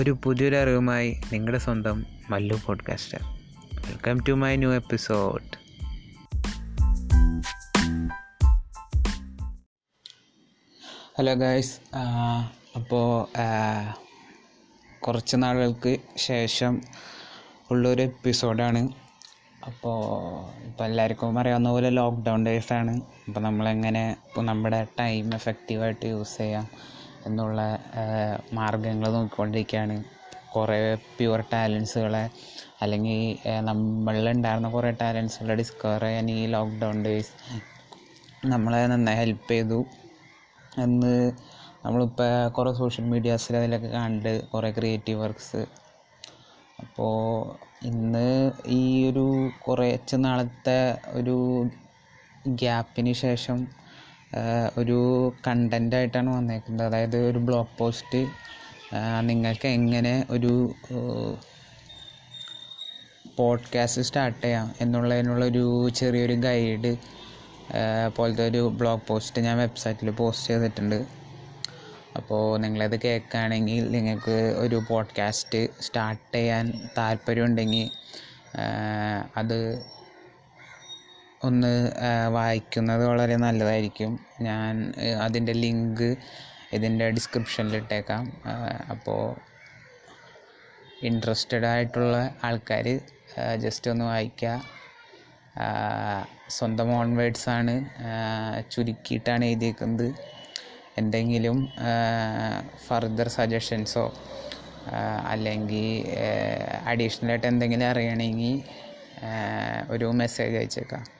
ഒരു പുതിയൊരു അറിവുമായി നിങ്ങളുടെ സ്വന്തം Mallu podcaster welcome to my new episode hello guys അപ്പോൾ കുറച്ച് നാളുകൾക്ക് ശേഷം ഉള്ളൊരു എപ്പിസോഡാണ് അപ്പോൾ ഇപ്പോൾ എല്ലാവർക്കും അറിയാവുന്ന പോലെ ലോക്ക്ഡൗൺ ഡേയ്സാണ് അപ്പോൾ നമ്മളെങ്ങനെ ഇപ്പോൾ നമ്മുടെ ടൈം എഫക്റ്റീവായിട്ട് യൂസ് ചെയ്യാം. എന്നുള്ള മാർഗങ്ങൾ നോക്കിക്കൊണ്ടിരിക്കുകയാണ് കുറേ പ്യുവർ ടാലൻസുകളെ അല്ലെങ്കിൽ നമ്മളിലുണ്ടായിരുന്ന കുറേ ടാലൻസുകളെ ഡിസ്കവർ ചെയ്യാൻ ഈ ലോക്ക്ഡൗൺ ഡേയ്സ് നമ്മളെ നന്നായി ഹെൽപ്പ് ചെയ്തു. എന്ന് നമ്മളിപ്പോൾ കുറേ സോഷ്യൽ മീഡിയാസിൽ അതിലൊക്കെ കണ്ട് കുറേ ക്രിയേറ്റീവ് വർക്ക്സ് അപ്പോൾ ഇന്ന് ഈ ഒരു കുറച്ച് നാളത്തെ ഒരു ഗ്യാപ്പിന് ശേഷം ഒരു കണ്ടന്റായിട്ടാണ് വന്നേക്കുന്നത്. അതായത് ഒരു ബ്ലോഗ് പോസ്റ്റ് നിങ്ങൾക്ക് എങ്ങനെ ഒരു പോഡ്കാസ്റ്റ് സ്റ്റാർട്ട് ചെയ്യാം എന്നുള്ളതിനുള്ളൊരു ചെറിയൊരു ഗൈഡ് പോലത്തെ ഒരു ബ്ലോഗ് പോസ്റ്റ് ഞാൻ വെബ്സൈറ്റിൽ പോസ്റ്റ് ചെയ്തിട്ടുണ്ട്. അപ്പോൾ നിങ്ങളത് കേൾക്കുകയാണെങ്കിൽ നിങ്ങൾക്ക് ഒരു പോഡ്കാസ്റ്റ് സ്റ്റാർട്ട് ചെയ്യാൻ താല്പര്യമുണ്ടെങ്കിൽ അത് ഒന്ന് വായിക്കുന്നത് വളരെ നല്ലതായിരിക്കും. ഞാൻ അതിന്റെ ലിങ്ക് ഇതിന്റെ ഡിസ്ക്രിപ്ഷനിൽ ഇട്ടേക്കാം. അപ്പോൾ ഇൻട്രസ്റ്റഡ് ആയിട്ടുള്ള ആൾക്കാർ ജസ്റ്റ് ഒന്ന് വായിക്കുക സ്വന്തം ഓൺ വേർഡ്സാണ് ചുരുക്കിയിട്ടാണ് എഴുതിയേക്കുന്നത്. എന്തെങ്കിലും ഫർദർ സജഷൻസോ അല്ലെങ്കിൽ അഡീഷണലായിട്ട് എന്തെങ്കിലും അറിയണമെങ്കിൽ ഒരു മെസ്സേജ് അയച്ചേക്കാം.